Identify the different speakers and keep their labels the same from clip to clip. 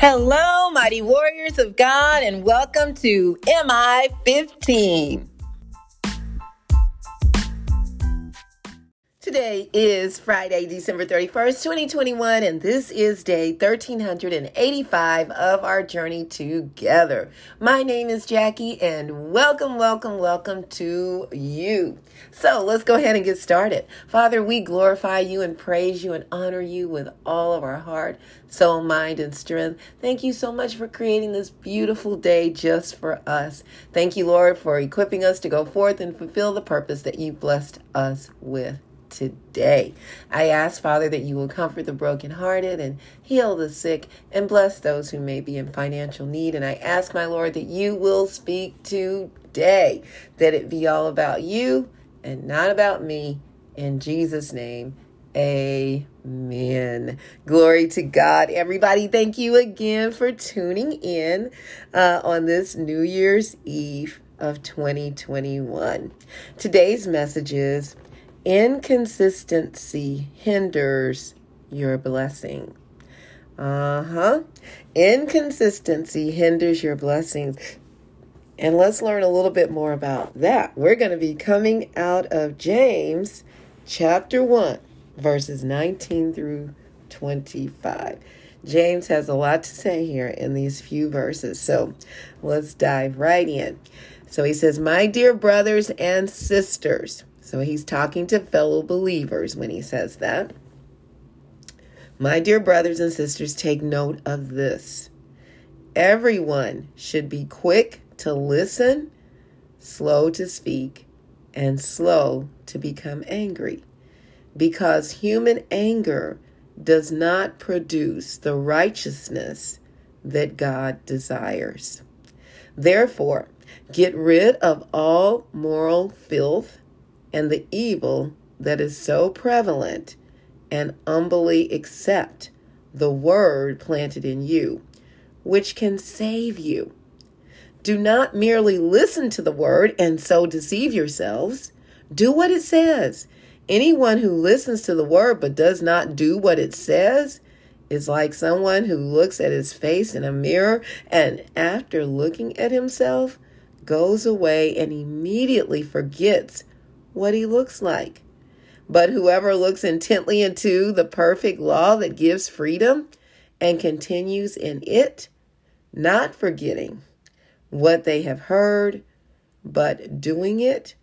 Speaker 1: Hello, mighty warriors of God, and welcome to MI 15. Today is Friday, December 31st, 2021, and this is day 1385 of our journey together. My name is Jackie, and welcome, welcome, welcome to you. So let's go ahead and get started. Father, we glorify you and praise you and honor you with all of our heart, soul, mind, and strength. Thank you so much for creating this beautiful day just for us. Thank you, Lord, for equipping us to go forth and fulfill the purpose that you blessed us with today. I ask, Father, that you will comfort the brokenhearted and heal the sick and bless those who may be in financial need. And I ask, my Lord, that you will speak today, that it be all about you and not about me. In Jesus' name, Amen. Glory to God. Everybody, thank you again for tuning in uh, on this New Year's Eve of 2021. Today's message is Inconsistency hinders your blessing. Uh huh. Inconsistency hinders your blessings. And let's learn a little bit more about that. We're going to be coming out of James chapter 1, verses 19 through 25. James has a lot to say here in these few verses. So let's dive right in. So he says, My dear brothers and sisters, so he's talking to fellow believers when he says that. My dear brothers and sisters, take note of this. Everyone should be quick to listen, slow to speak, and slow to become angry. Because human anger does not produce the righteousness that God desires. Therefore, get rid of all moral filth and the evil that is so prevalent and humbly accept the word planted in you, which can save you. Do not merely listen to the word and so deceive yourselves. Do what it says. Anyone who listens to the word but does not do what it says is like someone who looks at his face in a mirror and after looking at himself goes away and immediately forgets what he looks like. But whoever looks intently into the perfect law that gives freedom and continues in it, not forgetting what they have heard, but doing it,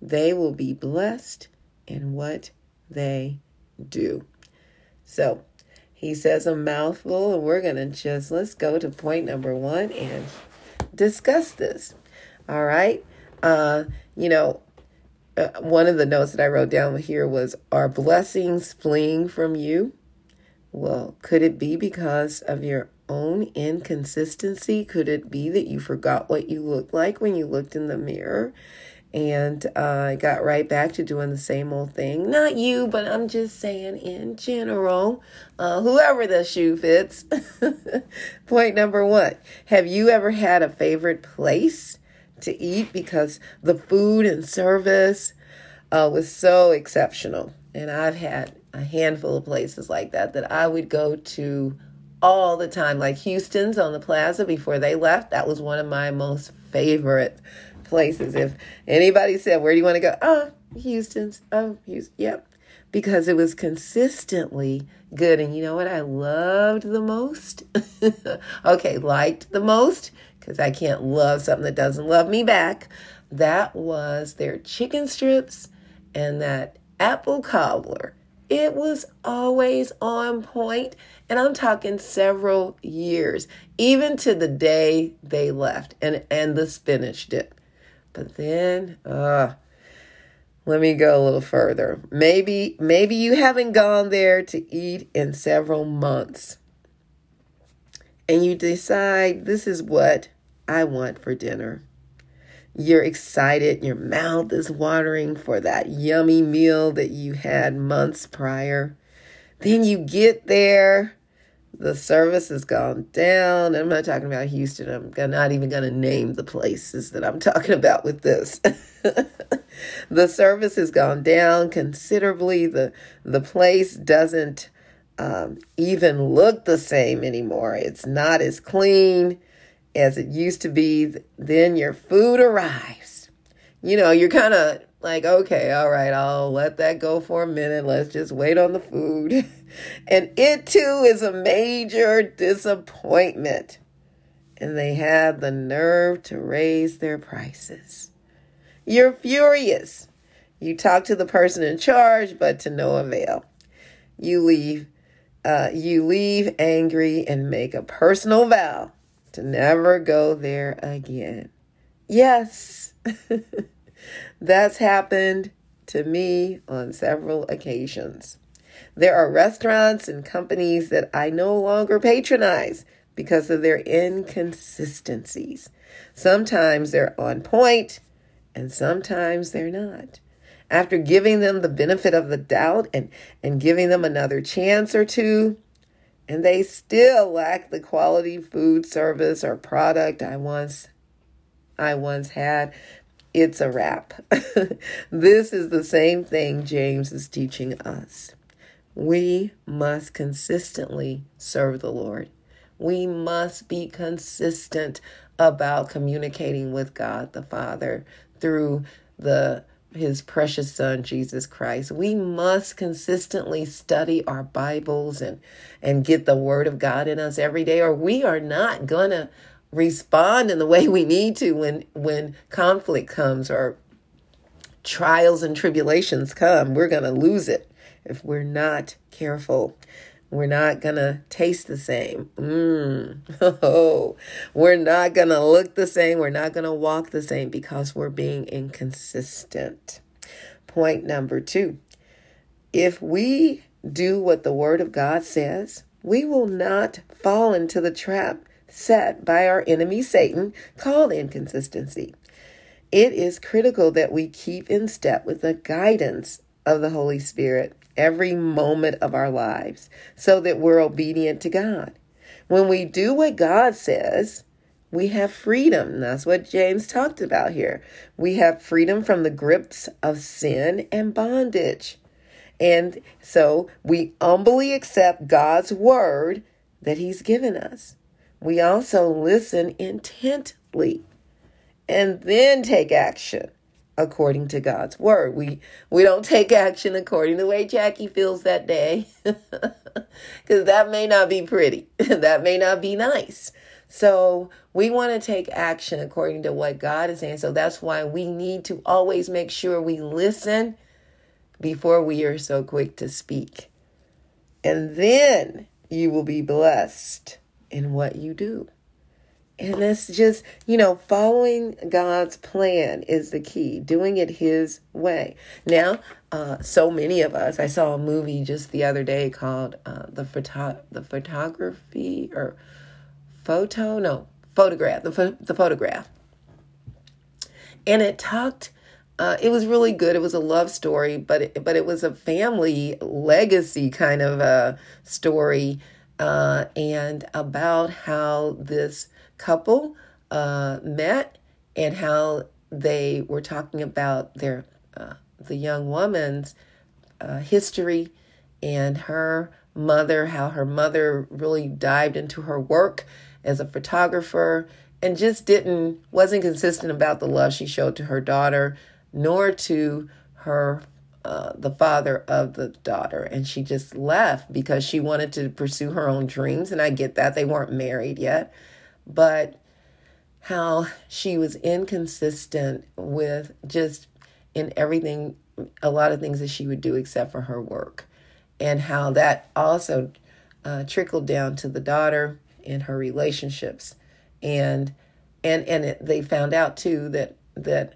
Speaker 1: they will be blessed in what they do. So he says a mouthful, and we're going to just let's go to point number one and discuss this. All right. Uh, you know, uh, one of the notes that I wrote down here was Are blessings fleeing from you? Well, could it be because of your own inconsistency? Could it be that you forgot what you looked like when you looked in the mirror and uh, got right back to doing the same old thing? Not you, but I'm just saying in general, uh, whoever the shoe fits. Point number one Have you ever had a favorite place? To eat because the food and service uh, was so exceptional. And I've had a handful of places like that that I would go to all the time, like Houston's on the plaza before they left. That was one of my most favorite places. If anybody said, Where do you want to go? Oh, Houston's. Oh, Houston. Yep. Because it was consistently good. And you know what I loved the most? okay, liked the most because I can't love something that doesn't love me back. That was their chicken strips and that apple cobbler. It was always on point, and I'm talking several years, even to the day they left, and and the spinach dip. But then, uh, let me go a little further. Maybe maybe you haven't gone there to eat in several months and you decide this is what I want for dinner. You're excited, your mouth is watering for that yummy meal that you had months prior. Then you get there, the service has gone down. I'm not talking about Houston. I'm not even going to name the places that I'm talking about with this. the service has gone down considerably. The the place doesn't um, even look the same anymore. It's not as clean as it used to be. Then your food arrives. You know, you're kind of like, okay, all right, I'll let that go for a minute. Let's just wait on the food. and it too is a major disappointment. And they have the nerve to raise their prices. You're furious. You talk to the person in charge, but to no avail. You leave uh, you leave angry and make a personal vow to never go there again. Yes, that's happened to me on several occasions. There are restaurants and companies that I no longer patronize because of their inconsistencies. Sometimes they're on point and sometimes they're not after giving them the benefit of the doubt and, and giving them another chance or two, and they still lack the quality food service or product I once I once had, it's a wrap. this is the same thing James is teaching us. We must consistently serve the Lord. We must be consistent about communicating with God the Father through the his precious son Jesus Christ. We must consistently study our Bibles and and get the word of God in us every day or we are not going to respond in the way we need to when when conflict comes or trials and tribulations come. We're going to lose it if we're not careful. We're not going to taste the same. Mm. Oh, we're not going to look the same. We're not going to walk the same because we're being inconsistent. Point number two if we do what the Word of God says, we will not fall into the trap set by our enemy Satan called inconsistency. It is critical that we keep in step with the guidance of the Holy Spirit every moment of our lives so that we're obedient to God. When we do what God says, we have freedom. That's what James talked about here. We have freedom from the grips of sin and bondage. And so we humbly accept God's word that He's given us. We also listen intently and then take action according to God's word. We we don't take action according to the way Jackie feels that day. Cuz that may not be pretty. that may not be nice. So, we want to take action according to what God is saying. So that's why we need to always make sure we listen before we are so quick to speak. And then you will be blessed in what you do. And it's just, you know, following God's plan is the key, doing it His way. Now, uh, so many of us, I saw a movie just the other day called uh, the photo, the photography or photo, no, photograph, the the photograph, and it talked. Uh, it was really good. It was a love story, but it, but it was a family legacy kind of a story, uh, and about how this couple uh, met and how they were talking about their uh, the young woman's uh, history and her mother, how her mother really dived into her work as a photographer and just didn't wasn't consistent about the love she showed to her daughter nor to her uh, the father of the daughter. And she just left because she wanted to pursue her own dreams. And i get that they weren't married yet but how she was inconsistent with just in everything, a lot of things that she would do except for her work, and how that also uh, trickled down to the daughter in her relationships, and and and it, they found out too that that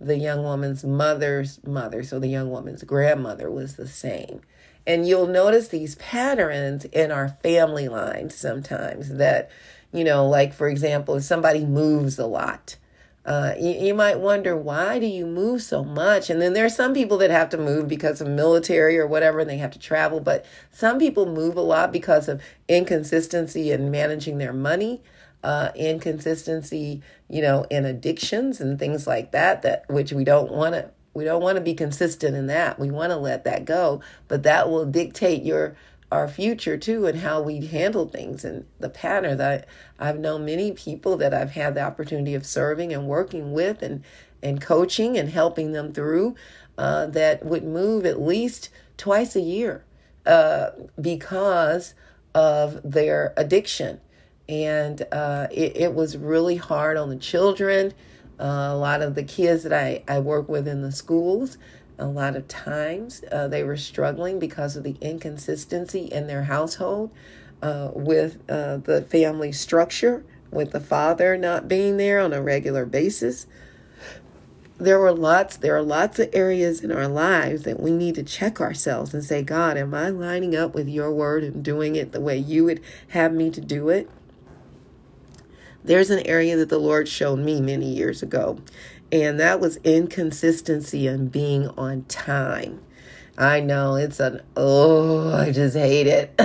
Speaker 1: the young woman's mother's mother, so the young woman's grandmother, was the same. And you'll notice these patterns in our family lines sometimes that you know, like for example, if somebody moves a lot, uh, you, you, might wonder why do you move so much? And then there are some people that have to move because of military or whatever and they have to travel but some people move a lot because of inconsistency in managing their money uh, inconsistency you know in addictions and things like that that which we don't want to we don't want to be consistent in that. We want to let that go but that will dictate your our future too and how we handle things and the pattern that I've known many people that I've had the opportunity of serving and working with and and coaching and helping them through uh, that would move at least twice a year uh, because of their addiction. And uh, it, it, was really hard on the children. Uh, a lot of the kids that I, I work with in the schools a lot of times uh, they were struggling because of the inconsistency in their household uh, with uh, the family structure, with the father not being there on a regular basis. There were lots, there are lots of areas in our lives that we need to check ourselves and say, God, am I lining up with your word and doing it the way you would have me to do it? There's an area that the Lord showed me many years ago and that was inconsistency and being on time. I know it's an oh, I just hate it.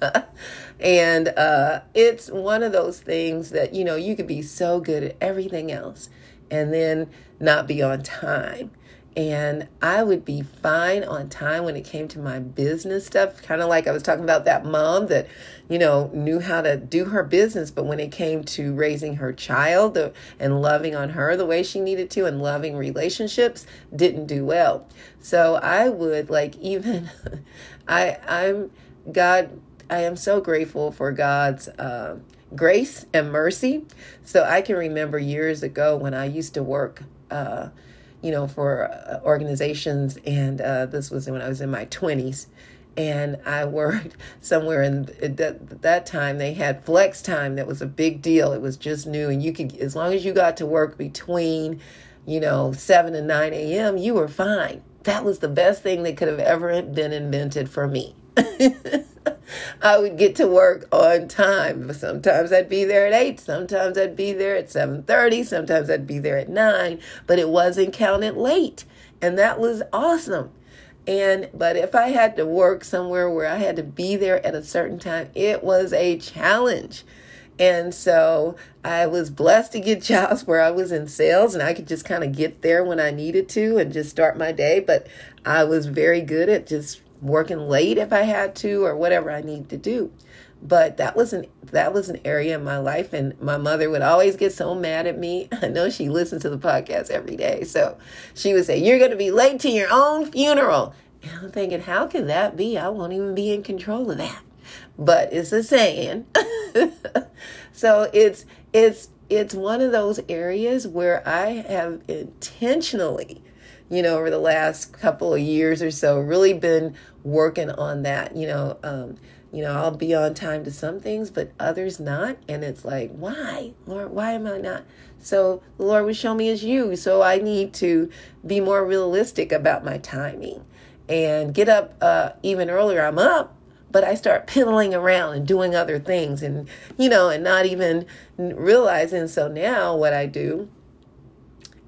Speaker 1: and uh, it's one of those things that you know you could be so good at everything else and then not be on time and I would be fine on time when it came to my business stuff. Kind of like I was talking about that mom that, you know, knew how to do her business, but when it came to raising her child and loving on her the way she needed to and loving relationships, didn't do well. So I would like even, I I'm God. I am so grateful for God's. Uh, grace and mercy. So I can remember years ago when I used to work uh, you know, for uh, organizations. And uh, this was when I was in my 20s. And I worked somewhere in that, that time. They had flex time. That was a big deal. It was just new. And you could, as long as you got to work between, you know, 7 and 9 a.m., you were fine. That was the best thing that could have ever been invented for me. I would get to work on time. Sometimes I'd be there at 8, sometimes I'd be there at 7:30, sometimes I'd be there at 9, but it wasn't counted late. And that was awesome. And but if I had to work somewhere where I had to be there at a certain time, it was a challenge. And so I was blessed to get jobs where I was in sales and I could just kind of get there when I needed to and just start my day. But I was very good at just working late if I had to or whatever I need to do. But that was an that was an area in my life and my mother would always get so mad at me. I know she listens to the podcast every day. So she would say, You're gonna be late to your own funeral. And I'm thinking, how can that be? I won't even be in control of that. But it's a saying. so it's it's it's one of those areas where I have intentionally you know, over the last couple of years or so, really been working on that. You know, um, you know, I'll be on time to some things, but others not. And it's like, why, Lord, why am I not? So the Lord would show me as you. So I need to be more realistic about my timing and get up uh, even earlier. I'm up, but I start piddling around and doing other things and, you know, and not even realizing. So now what I do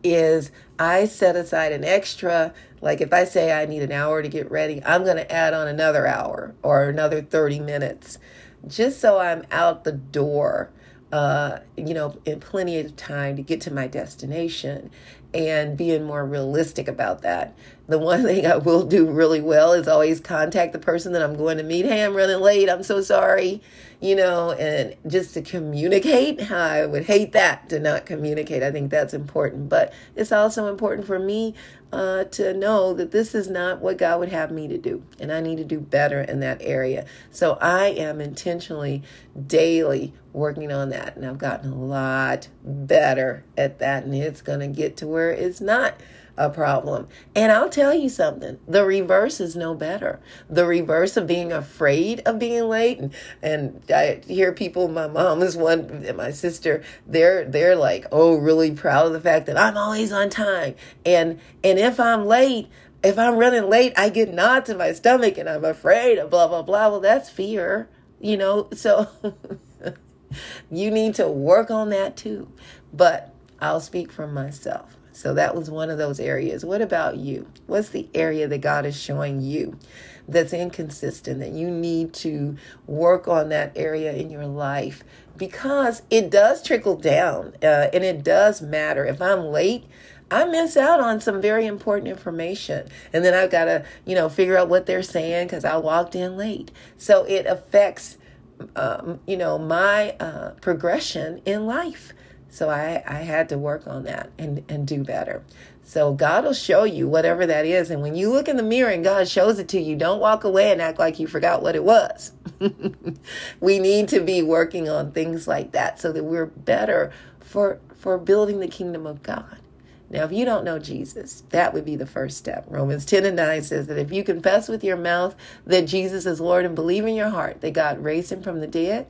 Speaker 1: is I set aside an extra, like if I say I need an hour to get ready, I'm going to add on another hour or another 30 minutes just so I'm out the door, uh, you know, in plenty of time to get to my destination and being more realistic about that. The one thing I will do really well is always contact the person that I'm going to meet. Hey, I'm running late. I'm so sorry you know, and just to communicate. I would hate that to not communicate. I think that's important. But it's also important for me uh, to know that this is not what God would have me to do. And I need to do better in that area. So I am intentionally daily working on that. And I've gotten a lot better at that. And it's going to get to where it's not a problem. And I'll tell you something the reverse is no better. The reverse of being afraid of being late. And, and I hear people, my mom is one, and my sister, they're, they're like, oh, really proud of the fact that I'm always on time. And, and if I'm late, if I'm running late, I get knots in my stomach and I'm afraid of blah, blah, blah. Well, that's fear, you know? So you need to work on that too. But I'll speak for myself. So that was one of those areas. What about you? What's the area that God is showing you that's inconsistent that you need to work on that area in your life? Because it does trickle down uh, and it does matter. If I'm late, I miss out on some very important information. And then I've got to, you know, figure out what they're saying because I walked in late. So it affects, um, you know, my uh, progression in life. So I, I had to work on that and, and do better. So God will show you whatever that is. And when you look in the mirror and God shows it to you, don't walk away and act like you forgot what it was. we need to be working on things like that so that we're better for for building the kingdom of God. Now, if you don't know Jesus, that would be the first step. Romans 10 and 9 says that if you confess with your mouth that Jesus is Lord and believe in your heart that God raised him from the dead,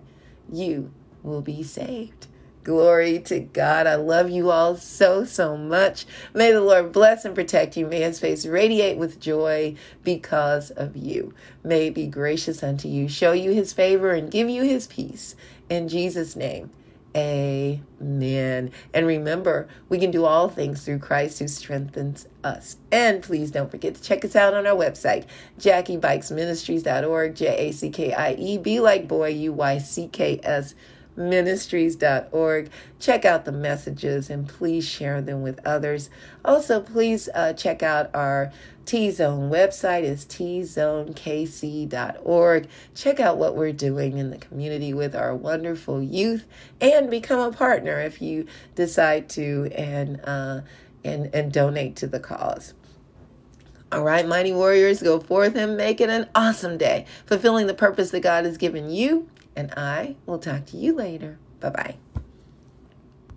Speaker 1: you will be saved. Glory to God. I love you all so, so much. May the Lord bless and protect you. May his face radiate with joy because of you. May be gracious unto you, show you his favor, and give you his peace. In Jesus' name, amen. And remember, we can do all things through Christ who strengthens us. And please don't forget to check us out on our website, JackieBuycksMinistries.org, J A C K I E, be like boy, U Y C K S ministries.org. Check out the messages and please share them with others. Also, please uh, check out our T Zone website is tzonekc.org. Check out what we're doing in the community with our wonderful youth and become a partner if you decide to and uh, and and donate to the cause. All right, mighty warriors, go forth and make it an awesome day, fulfilling the purpose that God has given you and I will talk to you later. Bye bye.